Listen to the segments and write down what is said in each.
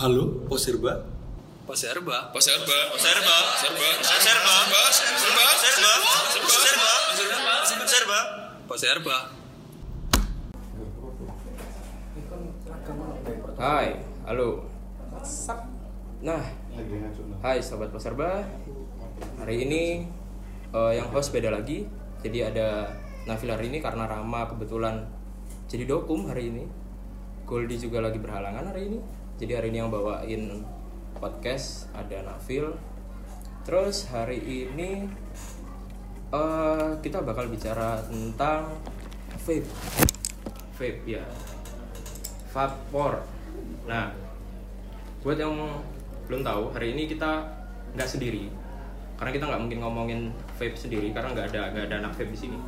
Halo, Posirba. Poserba. Poserba. Serba. Serba. Serba. Serba. Serba. Serba. Serba. Poserba. Hai, halo. Nah, hai sobat Poserba. Hari ini eh, yang host beda lagi. Jadi ada Nafil hari ini karena Rama kebetulan jadi dokum hari ini. Goldi juga lagi berhalangan hari ini. Jadi hari ini yang bawain podcast ada Nafil. Terus hari ini eh, kita bakal bicara tentang vape. Vape ya. Vapor. Nah, buat yang belum tahu, hari ini kita nggak sendiri, karena kita nggak mungkin ngomongin vape sendiri, karena nggak ada nggak ada anak vape di sini.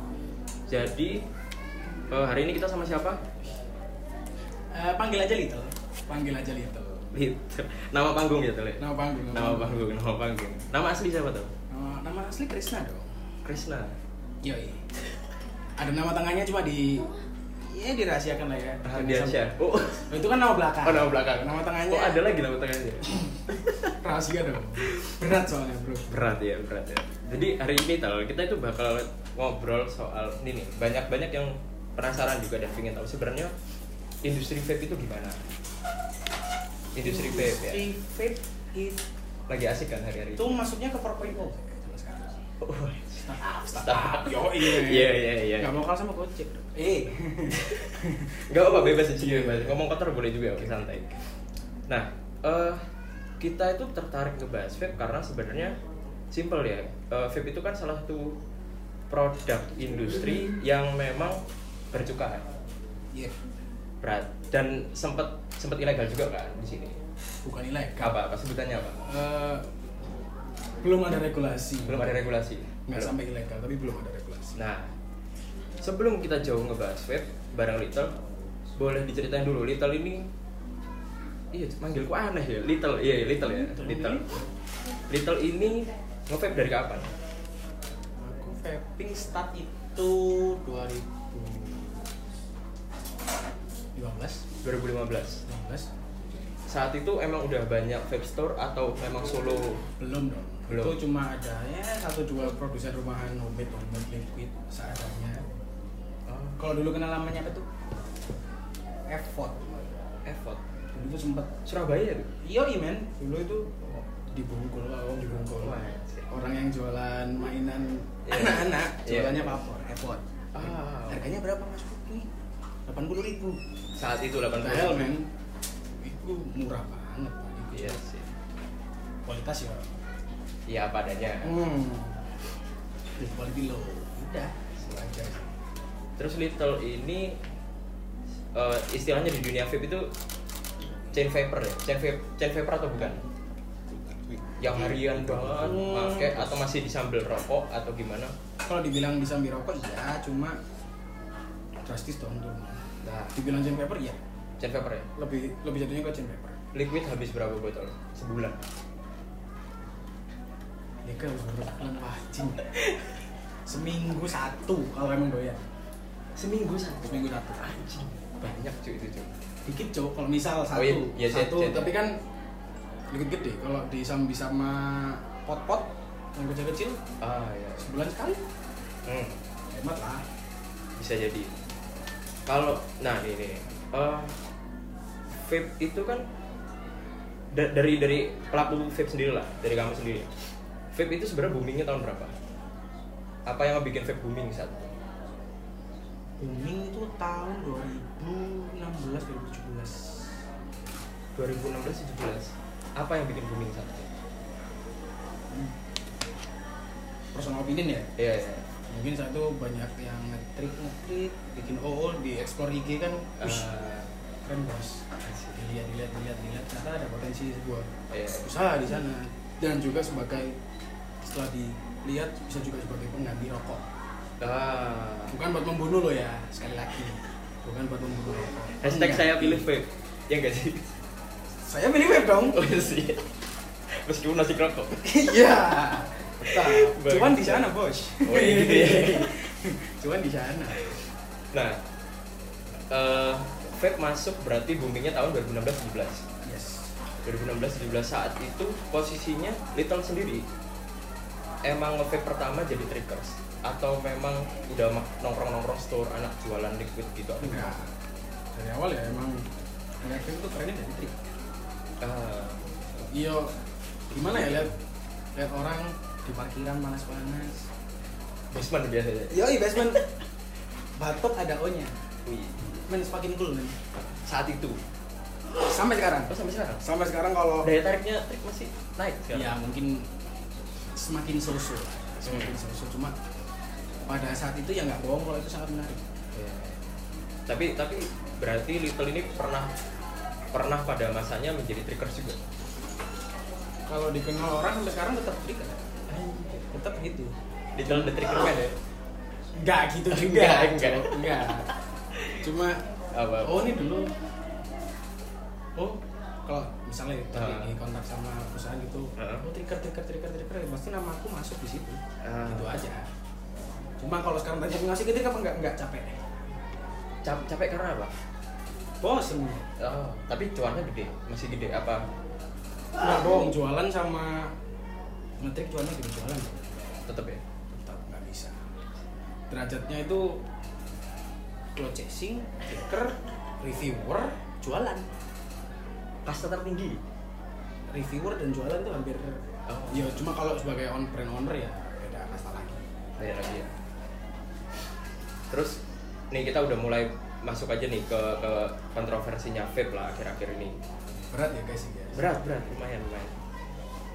Jadi eh, hari ini kita sama siapa? Eh, panggil aja Little. Panggil aja Little. Little. Nama panggung ya Tele? Nama panggung. Nama panggung, nama panggung. Nama asli siapa tuh? Nama, nama asli Krisna dong. Krishna. Yoi. Ada nama tengahnya cuma di ya dirahasiakan lah ya. Rahasia. Oh, Oh, itu kan nama belakang. oh nama belakang. Nama tengahnya. Oh ada lagi nama tengahnya. rahasia dong. Berat soalnya, Bro. berat ya berat ya jadi hari ini tal kita itu bakal ngobrol soal ini nih banyak banyak yang penasaran juga dan pengen tahu sebenarnya industri vape itu gimana industri vape ya Si vape itu lagi asik kan hari-hari itu masuknya ke 4.0 sama sekarang. Oh, Startup, Startup. Yo iya. Iya, iya, iya. Gak mau kalah sama Gojek. Eh. nggak apa bebas sih Iya. bebas ngomong kotor boleh juga oke santai nah eh, kita itu tertarik ngebahas vape karena sebenarnya simple ya Eh, vape itu kan salah satu produk industri yang memang bercukai Iya. berat dan sempat sempat ilegal juga kan di sini Bukan nilai. apa apa sebutannya apa Eh, belum ada regulasi. belum ada regulasi Nggak Belum. sampai ilegal, tapi belum ada regulasi. nah sebelum kita jauh ngebahas vape bareng Little boleh diceritain dulu Little ini iya manggilku aneh ya Little iya iya, Little ya Little. Little Little ini nge-vape dari kapan Aku vaping start itu 2015 2015 15 saat itu emang udah banyak vape store atau memang solo? Belum dong. Belum. itu cuma ada ya satu dua produsen rumahan homemade homemade liquid seadanya. Oh, kalau dulu kenal namanya apa tuh? Effort effort dulu tuh sempet. Surabaya tuh iya men. Dulu itu dibungkul oh dibungkul. Wah, anjir. orang yang jualan mainan Iya. anak-anak Iya. jualannya vapor effort Ah. harganya berapa mas Putri? 80 ribu saat itu 80 Padahal men itu murah banget Pak. Iya sih kualitas ya iya apa adanya hmm quality low udah sih. Terus Little ini eh, istilahnya di dunia vape itu chain vapor ya? Chain vape, chain vapor atau bukan? Yang harian banget, Hmm. pakai atau masih disambil rokok atau gimana? kalau dibilang disambil rokok iya cuma drastis dong tuh Nah, dibilang paper ya vapor ya? lebih lebih jatuhnya ke chain paper Liquid habis berapa botol? Sebulan. ya kan harus berbulan wajib seminggu satu kalau emang doyan Seminggu satu. seminggu satu Anjing, banyak cuy itu cuy. dikit cok kalau misal satu iya, iya, satu iya, iya. tapi kan dikit gede kalau disambi sama pot-pot yang kecil-kecil Ah ya. sebulan sekali Hmm, hemat lah bisa jadi. Kalau nah ini eh, vape itu kan da- dari dari pelaku vape sendiri lah, dari kamu sendiri. Vape itu sebenarnya boomingnya tahun berapa? Apa yang bikin vape booming saat itu? booming itu tahun 2016 2017 2016 17. Apa yang bikin booming saat itu? personal opinion ya Iya, iya. Mungkin saat itu banyak yang ngetrik ngetrik bikin OO di explore IG kan Eh, keren bos dilihat dilihat dilihat dilihat ternyata ada potensi sebuah iya. usaha di sana dan juga sebagai setelah dilihat bisa juga sebagai pengganti rokok Ah. bukan buat membunuh lo ya sekali lagi bukan buat membunuh rokok Hashtag Enggak. saya pilih vape. Ya enggak sih? saya pilih vape dong Oh iya sih. Meskipun nasi rokok. iya Bagus. cuman di sana bos. Oh, gitu ya. cuman di sana. Nah, eh vape masuk berarti boomingnya tahun 2016-17 yes. 2016 17 saat itu posisinya Little sendiri. Emang nge pertama jadi triggers? Atau memang udah nongkrong-nongkrong store anak jualan liquid gitu? Enggak. Gimana? dari awal ya emang vape itu kerennya dari trik Ah, iya. Gimana ya lihat lihat orang di parkiran panas-panas basement biasanya Yo, basement batuk ada O-nya. Wih, Men semakin cool men. saat itu Sampai sekarang. oh sampai sekarang Sampai sekarang kalau daya tariknya trik masih naik sekarang ya mungkin semakin lah. Semakin so-so cuma pada saat itu ya nggak bohong kalau itu sangat menarik. Iya. Tapi tapi berarti Little ini pernah pernah pada masanya menjadi triggers juga. Kalau dikenal orang sampai sekarang tetap trik kan? Tetap gitu. Little the Trigger Man ya. Enggak gitu juga. Enggak, enggak. Cok. Enggak. Cuma Apa? oh ini dulu oh kalau misalnya tadi Ah. di kontak sama perusahaan gitu Ah. oh trigger trigger trigger trigger ya pasti nama aku masuk di situ Ah. gitu aja cuma kalau sekarang tanya ngasih ketik apa enggak enggak capek Cap- capek karena apa? bosen Oh, tapi cuannya gede, masih gede apa? nggak bohong jualan sama ngetrik cuannya gitu jualan Tetep ya. tetap nggak bisa derajatnya itu cloud chasing trigger reviewer jualan Kasta tertinggi. reviewer dan jualan itu hampir Oh. ya cuma kalau sebagai on brand owner ya beda kasta lagi Beda lagi ya. Terus nih kita udah mulai masuk aja nih ke ke kontroversinya vape lah akhir-akhir ini. berat ya guys ya Berat, berat, lumayan, lumayan.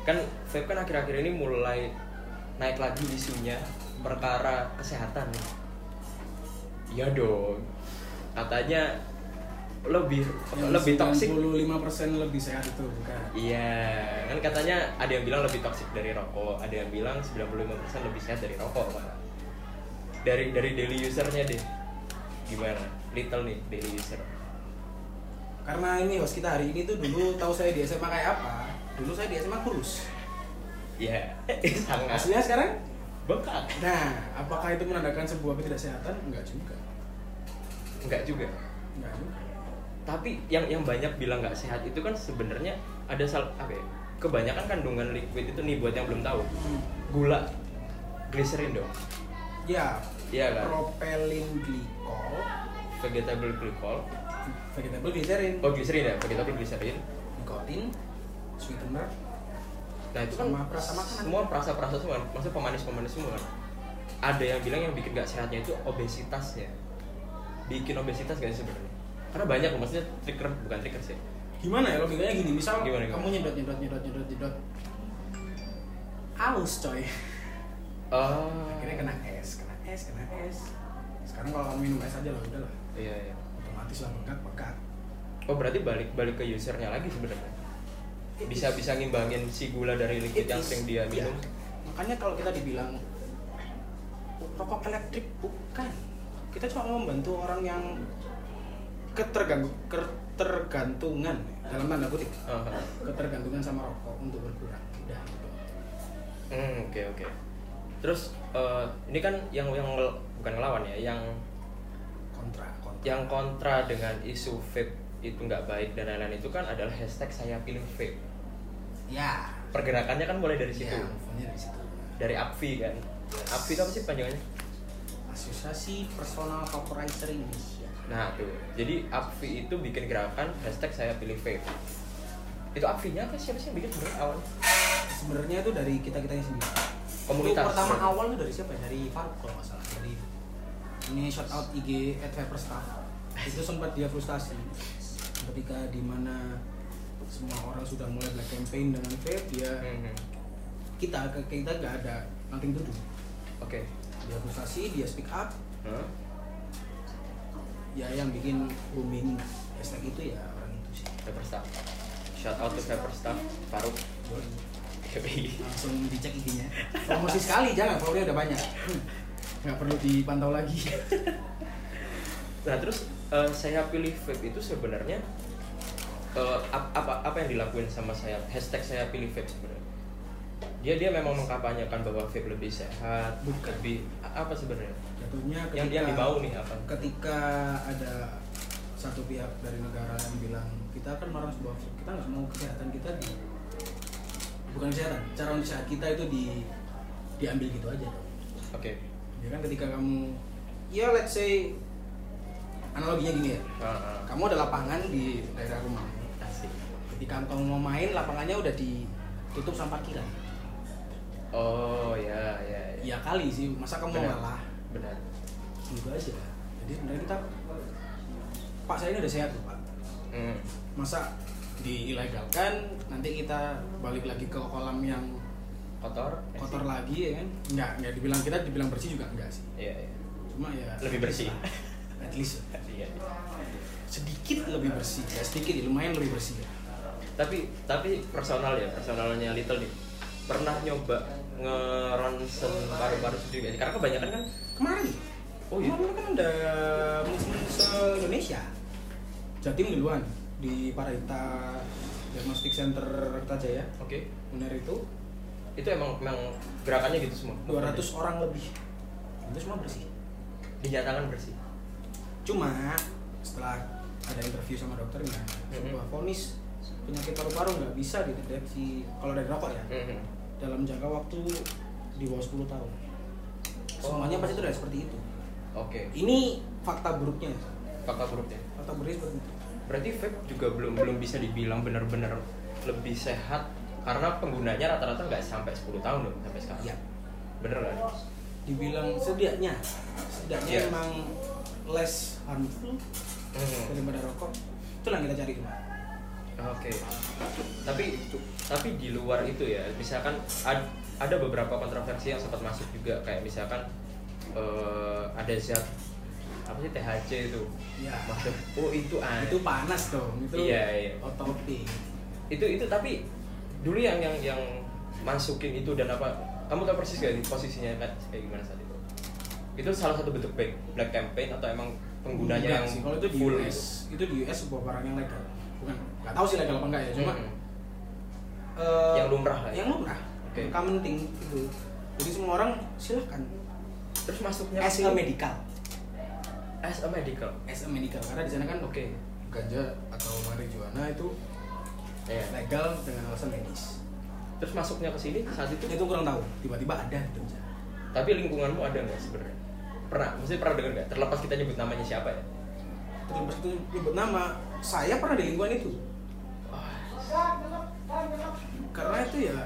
Kan vape kan akhir-akhir ini mulai naik lagi isunya perkara kesehatan. Iya dong. Katanya lebih Yang lebih toksik. 95% lebih sehat itu bukan Iya, kan katanya ada yang bilang lebih toksik dari rokok, ada yang bilang 95% lebih sehat dari rokok, Pak. Dari dari daily usernya deh. Gimana? Little nih daily user. karena ini host kita hari ini tuh dulu tahu saya di SMA kayak apa dulu saya di SMA kurus Iya, sangat aslinya sekarang bengkak. nah apakah itu menandakan sebuah ketidaksehatan enggak juga Enggak juga. enggak juga Tapi yang yang banyak bilang nggak sehat itu kan sebenarnya ada sal apa ya? Kebanyakan kandungan liquid itu nih buat yang belum tahu. Hmm. Gula, glycerin dong. ya Iya kan? propylene glycol Vegetable glycol. vegetable glycerin Oh, glycerin ya, vegetable glycerin. nikotin sweetener Nah itu kan Sama perasa makanan. semua perasa-perasa semua, kan? maksudnya pemanis-pemanis semua kan. Ada yang bilang yang bikin gak sehatnya itu obesitasnya. Bikin obesitas gak sih sebenarnya? Karena banyak loh, maksudnya trigger bukan trigger sih. gimana ya logikanya gini misal Gimana, gimana? kamu nyedot nyedot nyedot nyedot nyedot aus coy Oh. akhirnya kena es kena es kena es sekarang kalau kamu minum es aja lah udah lah Iya iya. otomatis lah bekat bekat Oh berarti balik balik ke usernya lagi sebenarnya. Bisa bisa ngimbangin si gula dari liquid yang sering dia iya. minum. makanya kalau kita dibilang rokok elektrik bukan kita cuma mau membantu orang yang keterganggu ketergantungan dalam tanda kutip ketergantungan sama rokok untuk berkurang udah gitu. Hmm, oke oke. Terus eh, ini kan yang yang ngel- bukan ngelawan ya, yang kontra kontra yang kontra dengan isu vape itu nggak baik dan lain-lain itu kan adalah hashtag saya pilih vape. Ya Pergerakannya kan mulai dari situ, ya dari situ dari APVI kan. APVI itu apa sih panjangannya? Asosiasi Personal Vaporizer Indonesia Nah tuh, jadi APVI itu bikin gerakan hashtag saya pilih vape. Itu APVI-nya apa siapa sih yang bikin sebenarnya awalnya? sebenarnya itu dari kita kitanya sendiri Komunitas. Itu pertama awal itu dari siapa ya? dari Faruk kalau nggak salah dari ini shout out IG at Vapor Staff itu sempat dia frustasi ketika di mana semua orang sudah mulai black campaign dengan vape dia Mhm. kita ke kita nggak ada nothing to do Oke. dia frustasi dia speak up Hah? ya yang bikin booming hashtag itu ya orang itu sih Vaper Staff. Shout out to Vaper Staff, Faruk. Yoi. langsung dicek IG-nya promosi sekali jangan followernya udah banyak Hmm. nggak perlu dipantau lagi Nah terus eh, saya pilih vape itu sebenarnya ap- apa apa yang dilakuin sama saya? Hashtag saya pilih vape sebenarnya. Dia dia memang mengkampanyekan bahwa vape lebih sehat Bukan. lebih apa sebenarnya? Jatuhnya yang yang dimau nih apa? ketika ada satu pihak dari negara yang bilang kita kan orang sebuah kita nggak mau kesehatan kita di bukan kesehatan cara untuk sehat kita itu di diambil gitu aja. Dong oke. Ya kan ketika kamu ya let's say analoginya gini ya. Ah, ah. kamu ada lapangan di daerah rumah ketika kamu mau main lapangannya udah ditutup sama parkiran. Oh ya ya ya. Kali sih masa kamu mau Benar. ngalah benar. Gitu aja. Jadi sebenarnya kita pak saya ini udah sehat pak. Hmm. masa diilegalkan nanti kita balik lagi ke kolam yang kotor? kotor lagi ya kan? Nggak nggak dibilang kita dibilang bersih juga enggak sih. Iya iya. Cuma ya Lebih bersih. at least iya. Sedikit lebih bersih ya sedikit ya, lumayan lebih bersih ya. Tapi tapi personal ya personalnya Little nih. Pernah nyoba ngeronsen paru-paru sendiri karena kebanyakan kan kemarin Oh, iya? kemarin kan ada movement se Indonesia Jatim duluan di Parita Diagnostic Center Kertajaya. Oke. Uner itu. Itu emang emang gerakannya gitu semua? 200 orang lebih. Itu semua bersih. Dinyatakan bersih? Cuma setelah ada interview sama dokternya sebuah vonis penyakit paru-paru nggak bisa dideteksi kalau dari rokok ya. Mhm. dalam jangka waktu di bawah 10 tahun. Semuanya Oh. pasti itu udah seperti itu. Oke. Ini fakta buruknya. Fakta buruknya? Fakta buruknya seperti itu. Berarti vape juga belum belum bisa dibilang benar-benar lebih sehat karena penggunanya rata-rata nggak sampai 10 tahun dong sampai sekarang. Ya bener kan dibilang setidaknya setidaknya Iya. emang less harmful Mhm. daripada rokok. Itu yang kita cari cuma Oke. Tapi tapi di luar itu ya, misalkan ad- ada beberapa kontroversi yang sempat masuk juga kayak misalkan eh, ada zat apa sih THC itu ya masuk. Oh itu ah. itu panas dong itu Iya, iya. otopik itu itu tapi dulu yang yang yang masukin itu dan apa kamu tahu persis gak nih posisinya kan kayak gimana saat itu? Itu salah satu bentuk black, black campaign atau emang penggunanya Enggak yang sih kalau itu di full US itu di US sebuah barang yang legal nggak tahu sih legal apa enggak ya cuma Mhm. eh, Yang lumrah lah ya? yang lumrah common thing itu jadi semua orang silahkan Terus masuknya as ke a medical as a medical. as a medical karena di sana kan Oke. ganja atau marijuana itu Iya. legal dengan alasan medis Terus masuknya ke sini saat itu itu kurang tahu tiba-tiba ada gitu misalnya. Tapi lingkunganmu ada nggak sebenarnya? Pernah, maksudnya pernah dengar nggak? Terlepas kita nyebut namanya siapa ya? terlepas itu nyebut nama saya pernah di lingkungan itu karena itu ya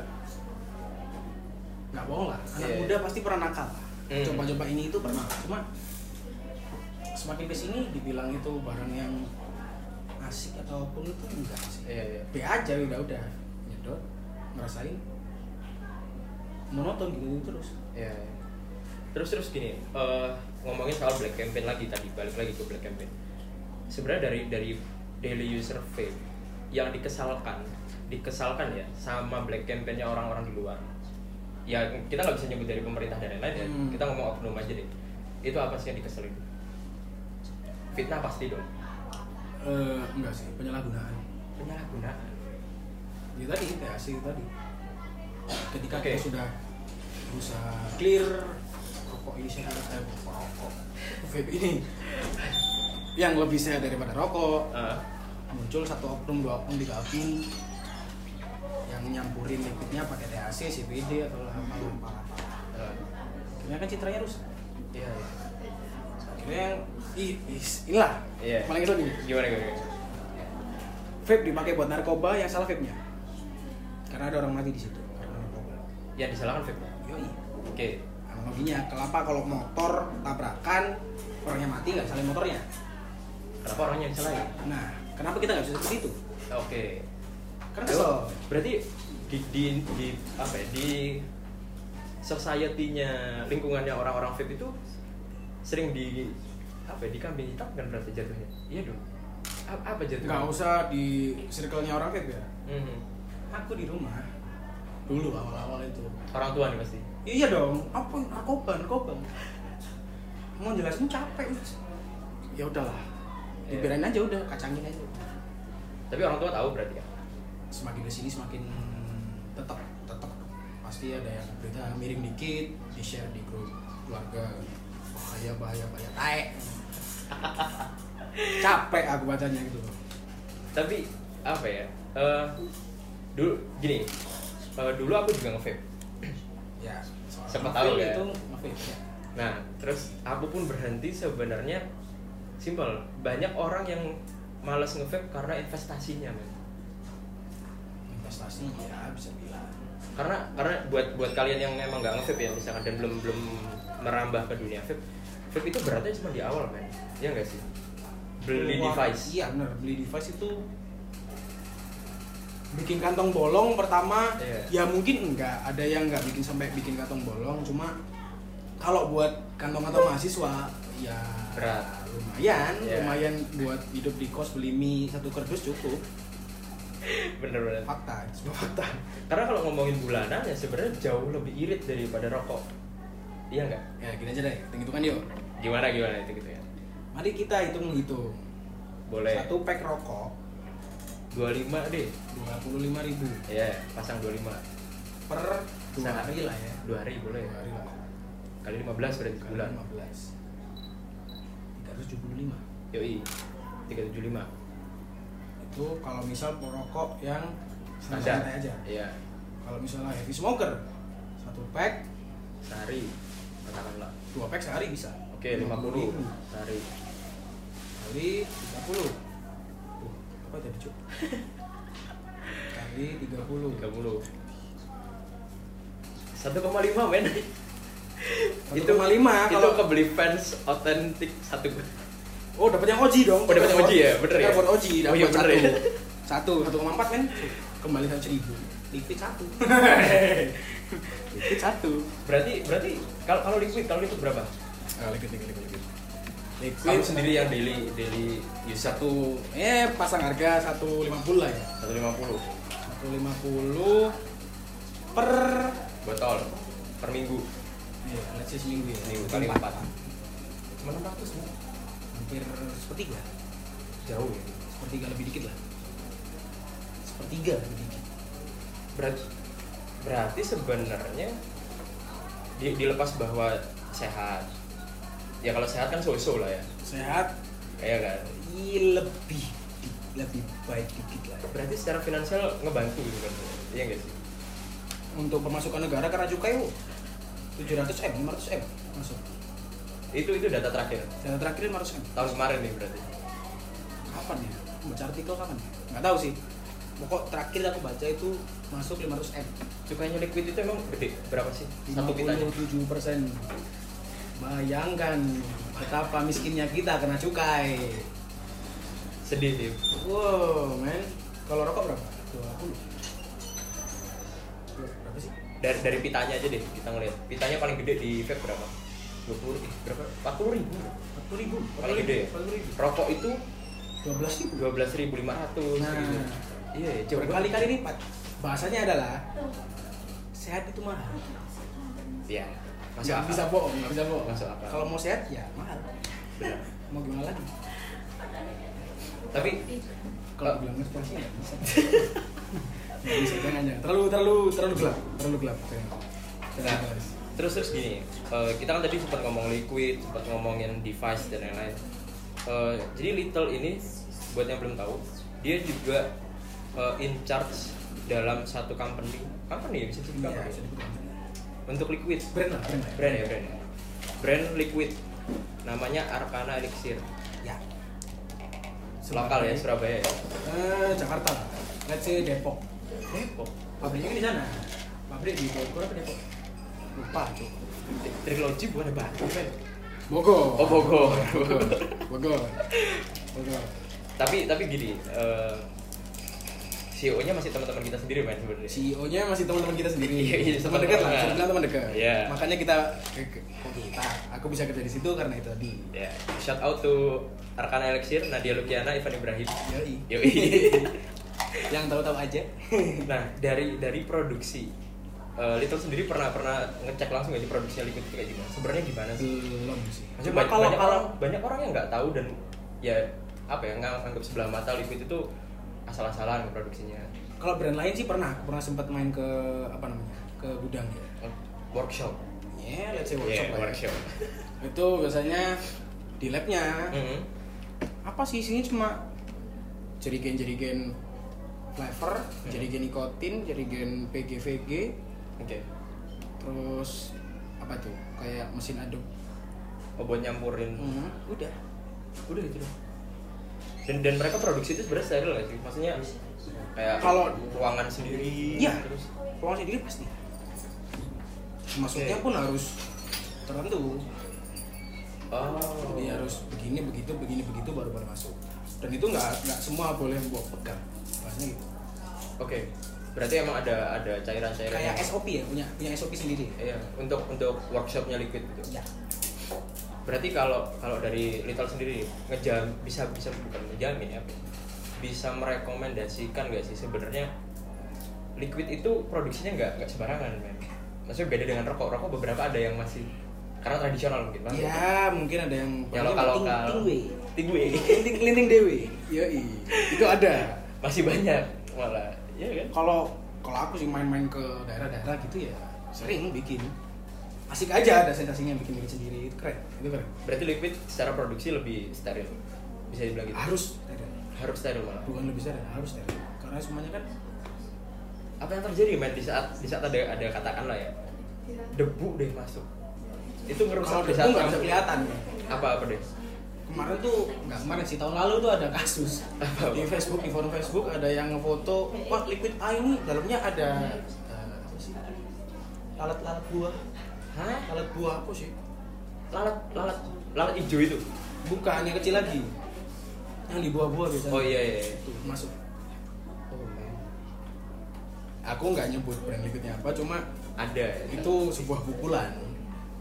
nggak bohong lah anak Iya, muda pasti pernah nakal Hmm. coba-coba ini itu pernah cuma semakin ke sini dibilang itu barang yang asik ataupun itu enggak sih Iya, iya. be aja udah udah nyedot ngerasain monoton gitu terus Iya. iya. Terus terus gini, eh, ngomongin soal black campaign lagi tadi, balik lagi ke black campaign. Sebenarnya dari dari daily user vape yang dikesalkan, dikesalkan ya sama black campaignnya orang-orang di luar. Ya kita nggak bisa nyebut dari pemerintah dan lain-lain ya. Hmm. Kita ngomong oknum aja deh. Itu apa sih yang dikeselin? Fitnah pasti dong. Eh, enggak sih penyalahgunaan Penyalahgunaan. ya tadi THC itu tadi ketika Oke. kita sudah berusaha clear rokok ini sehat eh rokok vape ini yang lebih sehat daripada rokok Ah. muncul satu oknum dua oknum tiga oknum nyampurin liquidnya pakai THC, CBD atau apa apa Ah. akhirnya kan citranya rusak Iya, iya. akhirnya yang is- inilah Iya. paling kesel nih Gimana gimana? vape dipakai buat narkoba yang salah vape nya karena ada orang mati di situ Yang disalahkan vape. yoi Oke. analoginya kenapa kalau motor tabrakan orangnya mati nggak saling motornya Kenapa orangnya disalahin? nah kenapa kita nggak bisa seperti itu Oke. kan kesel Berarti di, di, di apa ya di society-nya lingkungannya orang-orang vape itu sering di apa ya, dikambing hitamkan berarti jatuhnya. Iya dong. A- apa jatuhnya? nggak usah di circle-nya orang vape ya Mhm. aku di rumah dulu awal-awal itu Orang tua nih pasti. iya dong apa narkoba narkoba mau jelasin capek ya udahlah Iya. dibiarin aja udah kacangin aja Tapi orang tua tahu berarti ya. Semakin ke sini semakin tetap tetap pasti ada yang berita miring dikit di share di grup keluarga. Bahaya bahaya bahaya. Taek capek aku bacanya gitu tapi apa ya eh, dulu gini. Eh, dulu aku juga nge ya Siapa tahu ya. itu nge-vape, ya. nah terus aku pun berhenti sebenarnya. Simple banyak orang yang malas nge karena investasinya men investasi ya bisa bilang karena karena buat buat kalian yang memang nggak nge ya misalkan dan belum belum merambah ke dunia vape vape itu beratnya cuma di awal men ya nggak sih beli Keluar- device iya bener beli device itu bikin kantong bolong pertama Iya. ya mungkin enggak ada yang enggak bikin sampai bikin kantong bolong cuma kalau buat kantong-kantong mahasiswa ya Berat. lumayan Iya. lumayan buat hidup di kos beli mie satu kardus cukup bener-bener. Fakta sebuah fakta. Karena kalau ngomongin bulanan ya sebenarnya jauh lebih irit daripada rokok. Iya nggak? Ya gini aja deh hitung hitungan yuk. Gimana gimana itu gitu ya? Mari kita hitung hitung. Boleh. Satu pack rokok. 25 deh. Dua puluh lima ribu. Ya pasang 25 per dua hari lah ya. dua hari boleh. Dua hari lah. Kali 15 berarti sebulan 15 375 yoi 375 itu kalau misal perokok yang standar santai aja. Iya. Kalau misalnya heavy smoker satu pack sehari katakanlah. dua pack sehari bisa. Oke 50 sehari. Kali 30 uh, apa tadi cuk? Kali 30 30 1,5 men. Itu 1,5 itu kalau- kebeli fans otentik satu oh dapat yang oji dong. Oh, dapat yang oji ya? Bener ya? dapat oji Oh, iya, dapat bener ya? satu satu koma empat kan kembali satu ribu. Liquid satu. Liquid satu. Berarti berarti kalau kalau liquid kalau liquid berapa? Ah, liquid liquid liquid liquid. Kamu sendiri yang daily daily use satu eh pasang harga 150 lah ya? 150 150 per botol per minggu. Ya let's say seminggu ya. Seminggu kali empat. cuma 600 Bu. Hampir sepertiga. Jauh ya? Sepertiga lebih dikit lah. Sepertiga lebih dikit. Berarti berarti sebenarnya di- dilepas bahwa sehat. Ya kalau sehat kan so-so lah ya. Sehat? Kayak kan? I- lebih lebih baik dikit lah. Berarti secara finansial ngebantu gitu kan? Iya nggak sih? Untuk pemasukan negara karena cukai Bu, 700 m 500 m masuk itu itu data terakhir. Data terakhir 500 m tahun kemarin nih berarti. Kapan ya? Baca artikel kapan ya? nggak tahu sih. Pokok terakhir aku baca itu masuk 500 m. Cukainya liquid itu emang gede? Berapa sih? Satu pitanya 57 persen. Bayangkan betapa miskinnya kita kena cukai. Sedih sih wow men. Kalau rokok berapa? 20 berapa sih? Dari dari pitanya aja deh kita ngeliat. Pitanya paling gede di vape berapa 20 eh, berapa? 40 ribu. 40 ribu. Paling gede ya? 40 ribu. Rokok itu 12 ribu? 12.500 Nah. gitu. iya jauh banget. berkali-kali lipat bahasanya adalah sehat itu mahal. Iya. Masuk nggak bisa bohong nggak bisa bohong. Masuk akal. kalau mau sehat ya mahal. Benar. mau gimana lagi? Tapi kalau bilang responsif nggak bisa. Nggak bisa jangan jangan. Terlalu terlalu terlalu gelap. Terlalu gelap. Nah. Terus terus gini, eh, kita kan tadi sempat ngomong liquid, sempat ngomongin device dan lain-lain. Eh, jadi Little ini buat yang belum tahu, dia juga eh, in charge dalam satu company, company ya bisa disebut Iya, company. Untuk liquid, brand lah brand brand ya brand, brand liquid, namanya Arcana Elixir, ya. Lokal ya Surabaya ya. Eh, Jakarta let's say Depok. Depok, pabriknya kan di sana. Pabrik di Bogor apa Depok lupa cuy Trilogy bukan batu kan? Bogor Oh, Bogor. Bogor Bogor Bogor Tapi tapi gini, eh, CEO-nya masih teman-teman kita sendiri main sebenarnya. CEO-nya masih teman-teman kita sendiri. Iya, iya, teman dekat lah, bisa dibilang teman dekat. Iya. Makanya kita kok kita, aku bisa kerja di situ karena itu tadi. Ya, shout out to Arkana Elixir, Nadia Lukiana, Ivan Ibrahim. Yoi. Yoi. Yang tahu-tahu aja. nah, dari dari produksi eh, Little sendiri pernah pernah ngecek langsung gak sih produksinya liquid itu kayak gimana? Sebenarnya gimana sih? Belum sih. Maksudnya Cuma banyak, kalau banyak kalau orang banyak orang yang nggak tahu dan ya apa ya nggak anggap sebelah mata liquid itu asal-asalan produksinya. kalau brand lain sih pernah, aku pernah sempat main ke apa namanya? ke gudang ya. Workshop. Ya, let's say workshop Yeah, ya. workshop. Itu biasanya di labnya Mhm. apa sih isinya cuma jerigen-jerigen flavor, jerigen nikotin, jerigen PGVG, oke terus apa tuh kayak mesin aduk. oh buat nyampurin Hmm, udah. udah gitu dong dan dan mereka produksi itu sebenarnya steril nggak sih maksudnya kayak Kalau- ruangan sendiri Iya. terus Ruang sendiri pasti. Masuknya Oke. pun harus tertentu. oh Jadi harus begini begitu begini begitu baru boleh masuk. Dan itu nggak nggak semua boleh bawa pegang. Maksudnya gitu. oke berarti emang ada ada cairan-cairan Kayak yang- SOP ya punya punya SOP sendiri. iya untuk untuk workshopnya liquid gitu Ya. berarti kalau kalau dari Little sendiri ngejam bisa bisa bukan ngejamin ya bisa merekomendasikan nggak sih sebenarnya liquid itu produksinya nggak nggak sembarangan men maksudnya beda dengan rokok rokok beberapa ada yang masih karena tradisional mungkin Bang. Ya mungkin ada yang Ya, lokal- ting- lokal. tingwe. tingwe Linting linting dewi. Yoi. Itu ada. masih banyak malah ya kan Kalau kalau aku sih main-main ke daerah-daerah gitu ya sering bikin. Asik aja ada sensasinya bikin bikin sendiri itu keren. Itu keren. berarti liquid secara produksi lebih steril bisa dibilang gitu Harus steril. harus steril malah Bukan lebih steril, harus steril. Karena semuanya kan apa yang terjadi men di saat di saat ada ada katakanlah ya debu deh masuk itu ngerusak kalau di debu saat nggak bisa kelihatan. apa apa deh Kemarin tuh nggak kemarin sih tahun lalu tuh ada kasus. Di Facebook di forum Facebook ada yang ngefoto wah liquid eye ini dalamnya ada eh, lalat-lalat buah. Hah? Lalat buah apa sih? Lalat lalat lalat hijau itu? Bukan yang kecil lagi. Yang di buah-buah biasanya. Oh iya iya iya. Tuh, masuk. Oh men aku nggak nyebut brand liquidnya apa cuma ada. ya. itu sebuah pukulan.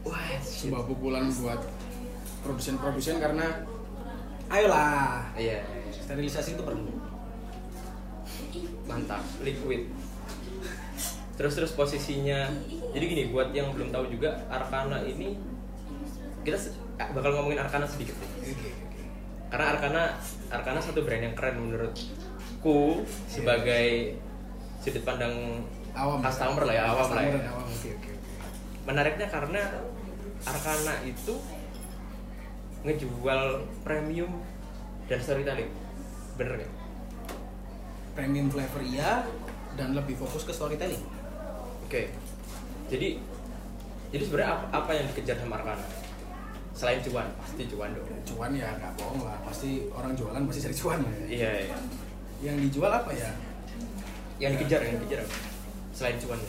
Wah sebuah pukulan buat produsen-produsen karena ayolah. Iya. Sterilisasi itu perlu. Mantap. Liquid. Terus terus posisinya. Jadi gini buat yang belum tahu juga Arkana ini kita se- bakal ngomongin Arkana sedikit nih. Karena Arkana Arkana satu brand yang keren menurutku sebagai sudut pandang awam customer lah ya awam lah ya. awam. Menariknya karena Arkana itu ngejual premium dan storytelling bener gak? premium flavor iya dan lebih fokus ke storytelling Oke. Jadi jadi sebenarnya apa, apa yang dikejar sama Arkana? Selain cuan, pasti cuan dong. cuan ya nggak bohong lah pasti orang jualan pasti cari cuan ya. Iya, iya. yang dijual apa ya Yang dikejar, yang dikejar apa? Selain cuan,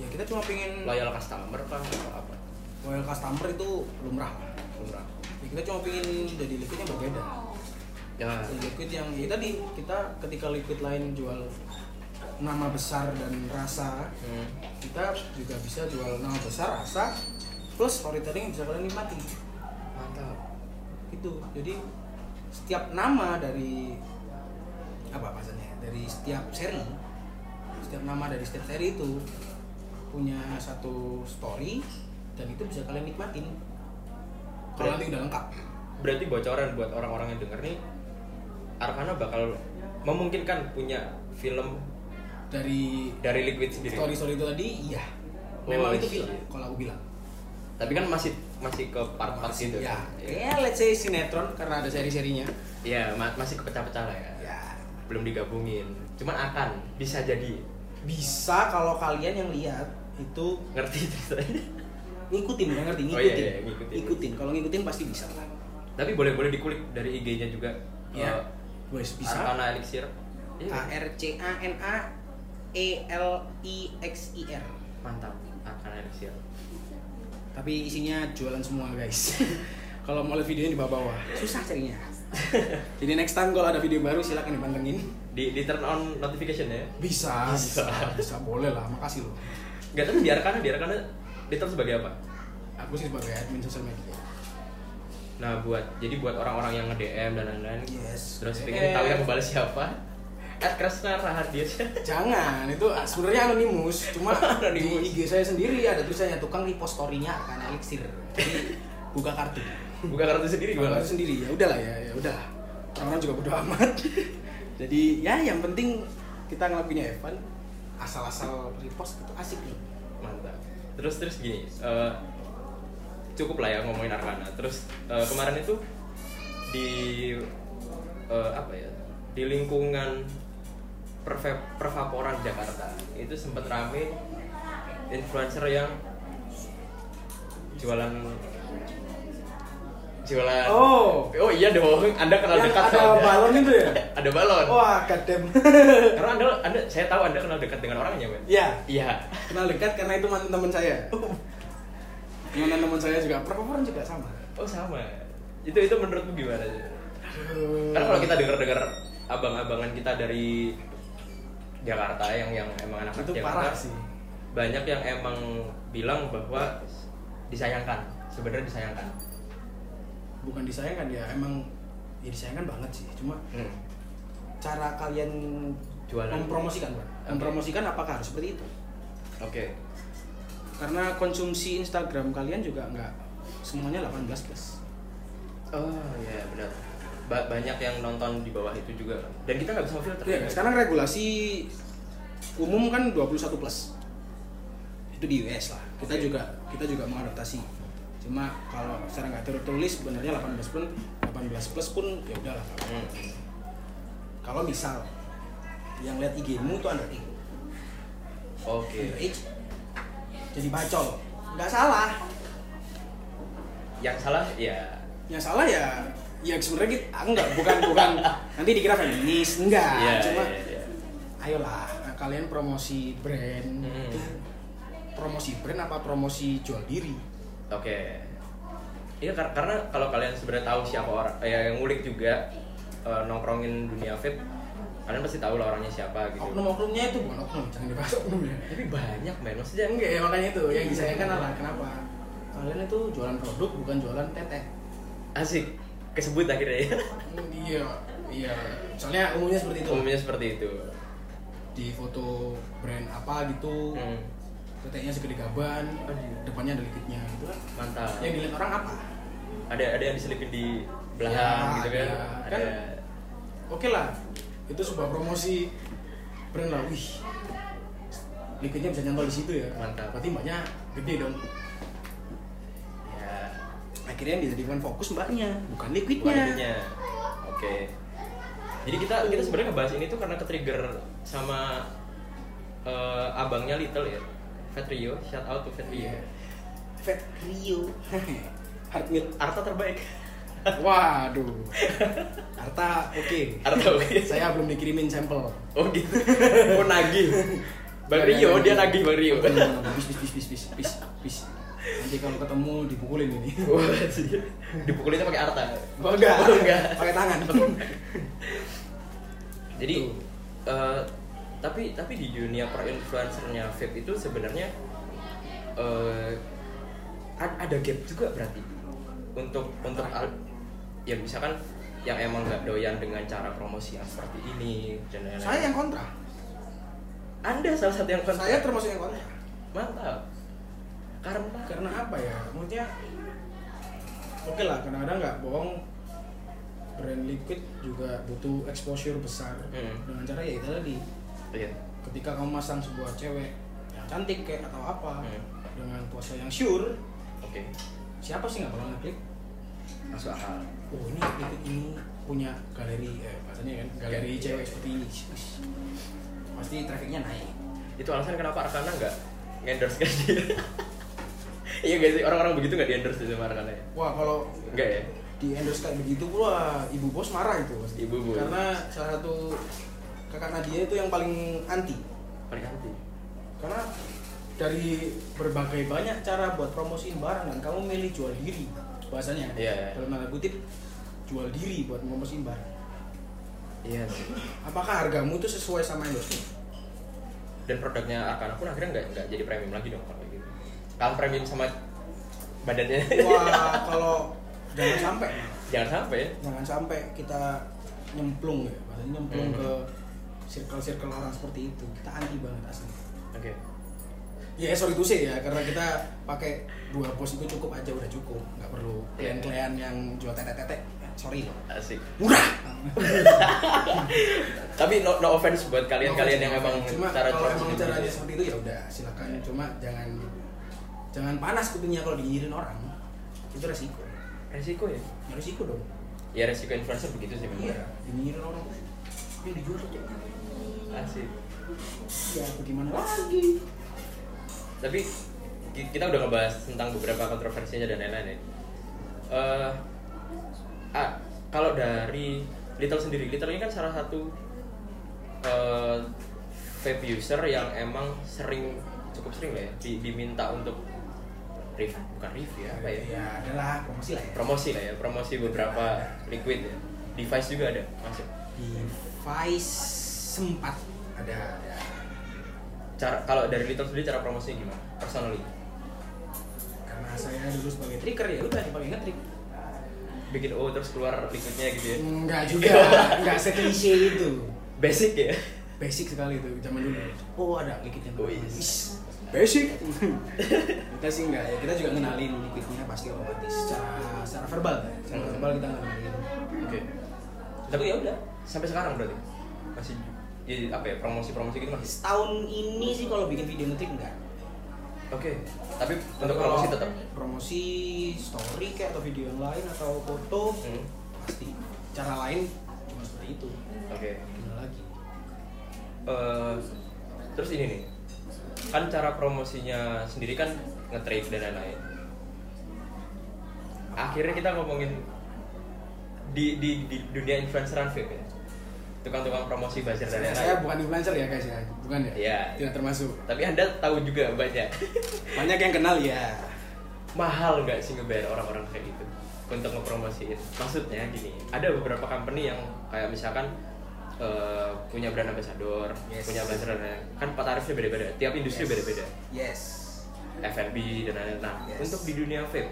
ya kita cuma pengen loyal customer kan atau apa? loyal customer itu lumrah Lumrah. Ya, kita cuma pengen jadi liquid yang berbeda. Ya, Jadi liquid yang ya tadi kita ketika liquid lain jual nama besar dan rasa hmm. kita juga bisa jual nama besar rasa plus storytelling yang bisa kalian nikmati. Mantap. itu jadi setiap nama dari apa bahasanya dari setiap seri setiap nama dari setiap seri itu punya satu story dan itu bisa kalian nikmatin kalau nanti udah lengkap Berarti bocoran buat orang-orang yang denger nih, Arkana bakal memungkinkan punya film dari dari Liquid sendiri. story story itu tadi iya Oh, memang itu shit. film kalau aku bilang Tapi kan masih masih ke part-part gitu. ya Iya, ya let's say sinetron karena ada seri serinya Iya, ma- masih kepecah-pecah lah ya. ya Belum digabungin. Cuman akan bisa jadi bisa kalau kalian yang lihat itu ngerti ceritanya. Ngikutin ya ngerti Oh, ngikutin iya, iya, ngikutin. ngikutin kalau ngikutin pasti bisa lah Tapi boleh boleh dikulik dari IG-nya juga. Iya. Eh, Wes bisa Arkana Elixir. Iya. A R C A N A E L I X I R Mantap. Arkana Elixir. tapi isinya jualan semua guys kalau mau lihat videonya di bawah-bawah susah carinya jadi next time kalau ada video baru silakan dipantengin Di, di turn on notification ya. bisa Bisa. bisa bisa boleh lah makasih loh Gak tahu di Arkana, di Arkana ditaruh sebagai apa? Aku sih sebagai admin sosial media Nah, buat jadi buat orang-orang yang nge-DM dan lain-lain. yes Terus Eh, pengen tahu yang membalas siapa? At Krasna Rahardian. jangan itu sebenarnya anonimus cuma Anonimus. di IG saya sendiri ada tulisannya tukang repost story-nya akan elixir jadi buka kartu Buka kartu sendiri buka gimana? kartu sendiri ya udahlah ya ya udah orang-orang juga bodo amat jadi ya yang penting kita ngelakuinnya Evan asal-asal repost itu asik nih Mantap. Terus terus gini, eh, cukup lah ya ngomongin Arkana. Terus eh, kemarin itu di eh, apa ya di lingkungan perve- pervaporan Jakarta itu sempat rame influencer yang jualan jualan Oh. oh iya dong anda kenal Yang dekat ada dia. balon itu ya? ada balon Wah, kadem. karena anda anda saya tahu anda kenal dekat dengan orangnya men Iya, iya kenal dekat karena itu mantan teman saya. Mantan teman saya juga perempuan juga sama. oh sama itu itu menurutmu gimana sih Karena kalau kita dengar-dengar abang-abangan kita dari Jakarta yang yang emang anak itu Jakarta parah sih. banyak yang emang bilang bahwa disayangkan sebenarnya disayangkan Bukan disayangkan ya, emang ya disayangkan banget sih. Cuma hmm. cara kalian Jualan. mempromosikan. Oke. Mempromosikan apakah harus seperti itu? oke Karena konsumsi Instagram kalian juga nggak semuanya 18 plus. oh iya benar Ba- banyak yang nonton di bawah itu juga dan kita nggak bisa filter Iya, sekarang regulasi umum kan 21 plus. Itu di US lah. Kita Oke. juga kita juga mengadaptasi. Cuma kalau secara nggak tertulis sebenarnya 18 pun 18 plus pun ya udahlah. Hmm. Kalau misal yang lihat IG-mu tuh underage, oke underage jadi bacol, nggak salah. yang salah ya Yang salah ya ya sebenarnya ah, enggak bukan bukan nanti dikira feminis enggak Iya, cuma iya, iya. ayolah kalian promosi brand Hmm. promosi brand apa promosi jual diri Oke. Iya kar- karena kalau kalian sebenarnya tahu siapa orang ya yang ngulik juga eh, nongkrongin dunia vape, kalian pasti tahu lah orangnya siapa gitu. oknum-oknumnya itu bukan oknum jangan dibahas oknumnya Tapi banyak men, maksudnya enggak ya makanya itu. Yang disayangkan adalah kenapa? Kalian itu jualan produk bukan jualan tete asik. Kesebut akhirnya ya. iya iya. Soalnya umumnya seperti itu. Umumnya seperti itu. di foto brand apa gitu. Hmm, teteknya segede gaban depannya ada liquidnya gitu kan mantap. yang dilihat orang apa? Ada ada yang diselipin di belahan Ya, gitu kan. ada. Ada. Kan oke lah itu sebuah promosi brand lah wih liquidnya bisa nyantol di situ ya Mantap. berarti mbaknya gede dong Ya, akhirnya yang dijadikan fokus mbaknya bukan bukan liquidnya itunya. Oke. Jadi kita kita sebenarnya ngebahas ini tuh karena ke-trigger sama eh, abangnya Little ya. Fat Rio, shout out to Fat Rio. Fat Rio Hard Arta terbaik. Waduh Arta oke Arta oke. saya belum dikirimin sampel Oh gitu. Oh nagih. Bang Rio dia nagih Bang Rio. bis bis bis bis bis bis bis nanti kalau ketemu dipukulin ini Wah. Dipukulinnya pakai Arta. oh enggak Oh, enggak. pakai tangan Jadi eh, tapi tapi di dunia per influencernya vape itu sebenarnya ad- ada gap juga berarti untuk untuk al- ya misalkan yang emang nggak doyan dengan cara promosi yang seperti ini dan lain-lain. saya yang kontra Anda salah satu yang kontra. saya termasuk yang kontra mantap. Karena karena apa ya maksudnya oke lah kadang-kadang nggak bohong brand liquid juga butuh exposure besar Hmm. dengan cara ya itu tadi Iya. ketika kamu masang sebuah cewek yang cantik kayak atau apa Hmm. dengan pose yang sure Oke. siapa sih nggak bakal ngeklik Masuk akal. Oh ini liquid ini punya galeri eh bahasanya kan galeri cewek seperti ini pasti trafficnya naik Itu alasan kenapa Arkana nggak endorse kan dia. Iya sih orang-orang begitu nggak di endorse sama Arkana ya? wah kalau Enggak ya? di endorse kayak begitu wah ibu bos marah itu pasti. Ibu bos. karena salah satu kakak Nadia itu yang paling anti Paling anti. karena dari berbagai banyak cara buat promosiin barang dan kamu milih jual diri bahasanya Iya, iya. dalam tanda kutip jual diri buat promosiin barang Iya sih. apakah hargamu itu sesuai sama endorse Dan produknya Arkana pun akhirnya nggak nggak jadi premium lagi dong kalau gitu. Kalau premium sama badannya. wah kalau jangan sampai Jangan sampai. ya. jangan sampai kita nyemplung ya bahasanya nyemplung Hmm. ke circle-circle orang seperti itu kita anti banget asli Oke. Ya sorry to say ya, karena kita pakai dua pos itu cukup aja udah cukup, nggak perlu Iya. klien-klien yang jual tete-tete. Sorry loh. Asik. Murah. Tapi no, no offense buat kalian-kalian yang emang cuma cara kalau emang gitu. seperti itu ya udah silakan. Iya. Cuma jangan jangan panas kupingnya kalau dinyinyirin orang. Itu resiko. resiko ya. Ya, resiko dong. ya resiko influencer begitu sih memang iya dinyirin orang yang dijual tuh kayak asik ya bagaimana lagi tapi ki- kita udah ngebahas tentang beberapa kontroversinya dan lain-lain ya. Eh, ah, kalau dari Little sendiri, Little ini kan salah satu eh, vape user yang emang sering cukup sering lah ya di- diminta untuk review bukan review ya apa ya? Ya adalah promosi lah ya. Promosi lah ya promosi beberapa liquid ya. Device juga ada masuk. Device sempat ada ada cara kalau dari Little sendiri cara promosinya gimana? Personally. Karena saya dulu sebagai tricker ya udah dipakai ngetrik bikin oh terus keluar liquidnya gitu ya? Enggak juga enggak seklise itu. Basic ya? Basic sekali itu zaman dulu. Oh ada liquidnya Oh, iya. Is, basic. Kita sih enggak ya kita juga ngenalin liquidnya pasti otomatis. Secara secara verbal kan secara Hmm. verbal kita ngenalin Oke. Tapi ya udah sampai sekarang berarti? Masih ya, apa ya promosi-promosi gitu masih. setahun ini sih kalau bikin video ngetrik enggak Oke. Tapi Tapi untuk kalau promosi tetap. promosi story kayak atau video yang lain atau foto Hmm. pasti cara lain cuma seperti itu Oke. gimana lagi Eh, terus ini nih. Kan cara promosinya sendiri kan nge-trade dan lain-lain. Akhirnya kita ngomongin di di, di dunia influenceran vape ya. Tukang-tukang promosi buzzer dan saya, lain-lain. saya bukan influencer ya guys ya bukan ya Iya. tidak termasuk Tapi Anda tahu juga banyak. banyak yang kenal ya mahal nggak sih ngebayar orang-orang kayak gitu untuk ngepromosiin maksudnya gini ada beberapa company yang kayak misalkan eh, punya brand ambassador Yes. punya ambassador dan lain-lain. kan tarifnya beda-beda tiap industri Yes. beda-beda yes F&B dan lain-lain nah Yes. untuk di dunia vape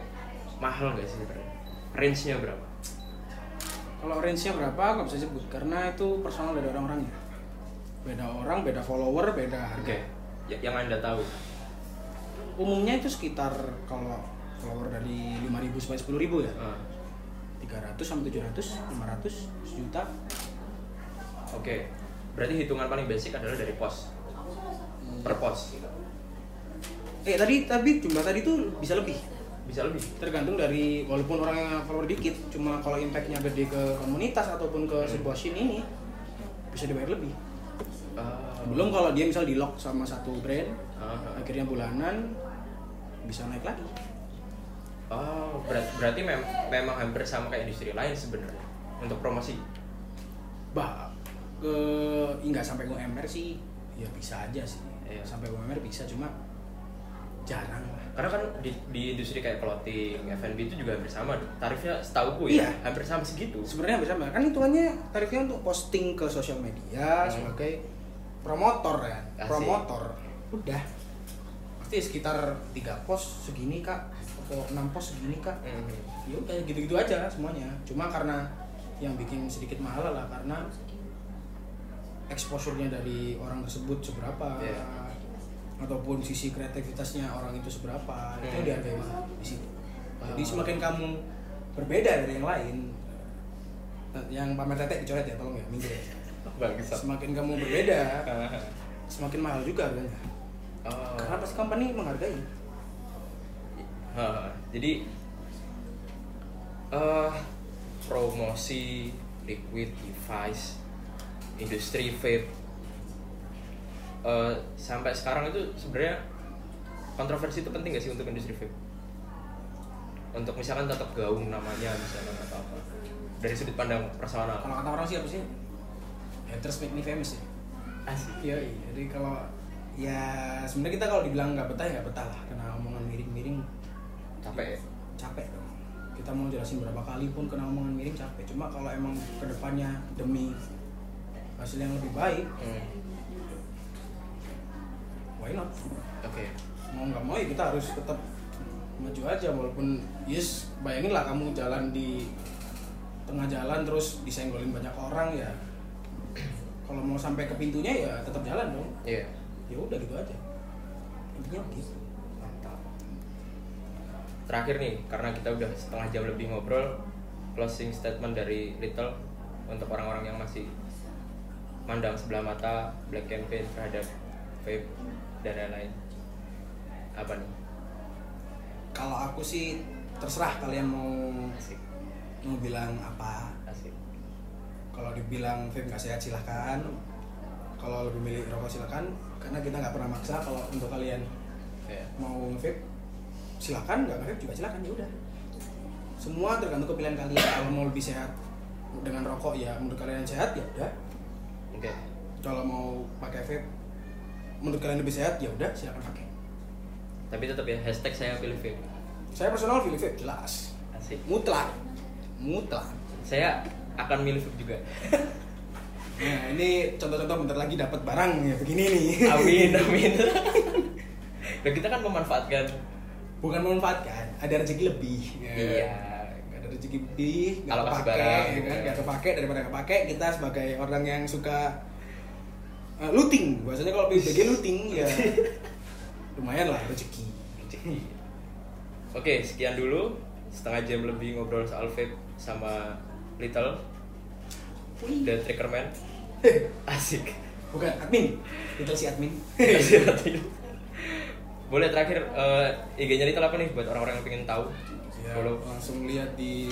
mahal nggak sih sebenarnya range-nya berapa kalau range-nya berapa nggak bisa sebut karena itu personal dari orang-orangnya beda orang beda follower beda oke harga Ya- yang anda tahu? Umumnya itu sekitar kalau follower dari 5000 sampai 10000 ya. Ah, 300 sampai 700 500 sejuta. Oke berarti hitungan paling basic adalah dari pos. Per pos. Eh tadi tapi jumlah tadi tuh bisa lebih bisa lebih. Tergantung dari walaupun orangnya follower dikit cuma kalau impactnya gede ke komunitas ataupun ke sebuah scene ini bisa dibayar lebih. Ah, belum kalau dia misal di lock sama satu brand ah, ah. akhirnya bulanan bisa naik lagi. Oh, berat, berarti mem memang hampir sama kayak industri lain sebenarnya untuk promosi. bah ke nggak sampai UMR sih. Ya bisa aja sih. Iya. sampai UMR bisa cuma jarang lah Karena kan di, di industri kayak clothing, F&B itu juga hampir sama. Tarifnya setauku ya, Iya. hampir sama segitu. sebenarnya hampir sama kan hitungannya tarifnya untuk posting ke sosial media Hmm. sebagai promotor ya Asik. promotor udah pasti sekitar tiga post segini kak atau enam post segini kak Hmm. ya udah gitu-gitu aja semuanya cuma karena yang bikin sedikit mahal lah karena exposure-nya dari orang tersebut seberapa Iya. Ataupun sisi kreativitasnya orang itu seberapa itu Hmm. dihargai mahal di situ. Jadi semakin kamu berbeda dari yang lain Nah, yang pamer tetek dicoret ya tolong ya minggir ya. Semakin kamu berbeda semakin mahal juga harganya. Oh. karena pasti company menghargai. Ha, jadi eh promosi liquid device industri vape eh, sampai sekarang itu sebenarnya kontroversi itu penting gak sih untuk industri vape? Untuk misalkan tetap gaung namanya misalnya atau apa. Dari sudut pandang personal. Kalau kata orang sih apa sih? Haters make me famous ya. Asik. Iya, jadi kalau ya sebenarnya kita kalau dibilang nggak betah ya nggak betah lah. Kena omongan miring-miring. Capek ya? Capek dong. Kita mau jelasin berapa kali pun kena omongan miring capek. Cuma kalau emang ke depannya demi hasil yang lebih baik, Hmm, why not? oke. Mau nggak mau ya kita harus tetap maju aja walaupun yes bayangin lah kamu jalan di tengah jalan terus disenggolin banyak orang ya. Kalau mau sampai ke pintunya ya tetap jalan dong. Iya. Ya udah gitu aja. Intinya gitu Mantap. Terakhir nih, karena kita udah setengah jam lebih ngobrol, closing statement dari Little untuk orang-orang yang masih mandang sebelah mata black campaign terhadap vape dan lain-lain. Apa nih? kalau aku sih terserah kalian mau Asik. mau bilang apa bilang vape nggak sehat silahkan kalau lebih milih rokok silahkan karena kita nggak pernah maksa kalau untuk kalian Ya. mau vape silahkan nggak vape juga silahkan ya udah semua tergantung kepilihan kalian kalau mau lebih sehat dengan rokok ya menurut kalian sehat ya udah Oke. kalau mau pakai vape menurut kalian lebih sehat ya udah silakan pakai Tapi tetap ya hashtag saya pilih vape. saya personal pilih vape jelas Asik. mutlak mutlak Saya akan milih vape juga. nah ini contoh-contoh bentar lagi dapat barang ya begini nih amin, amin. Nah, kita kan memanfaatkan bukan memanfaatkan ada rezeki lebih ya. Iya. Ada rezeki lebih nggak kepake ya kan gitu. nggak kepake daripada nggak pakai kita sebagai orang yang suka uh, looting. Bahasanya kalau PBG looting ya. Lumayan lah rezeki. Rezeki. Oke, sekian dulu. Setengah jam lebih ngobrol soal vape sama Little. The Trickerman. Asik. bukan admin. Kita si admin. Boleh terakhir eh, IG-nya Little apa nih buat orang-orang yang pengen tahu? ya, Follow. langsung lihat di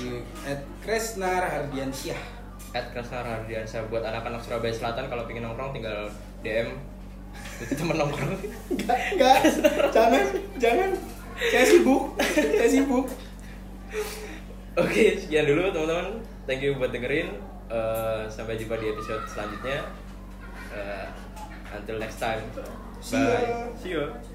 Kresna Rahardiansyah at Krasna Radiansa buat anak-anak Surabaya Selatan kalau pengen nongkrong tinggal DM itu temen nongkrong. Enggak enggak jangan jangan. Saya sibuk. Saya sibuk. Oke sekian dulu teman-teman. Thank you buat dengerin. Eh, sampai jumpa di episode selanjutnya. Eh, until next time. See ya. bye. See you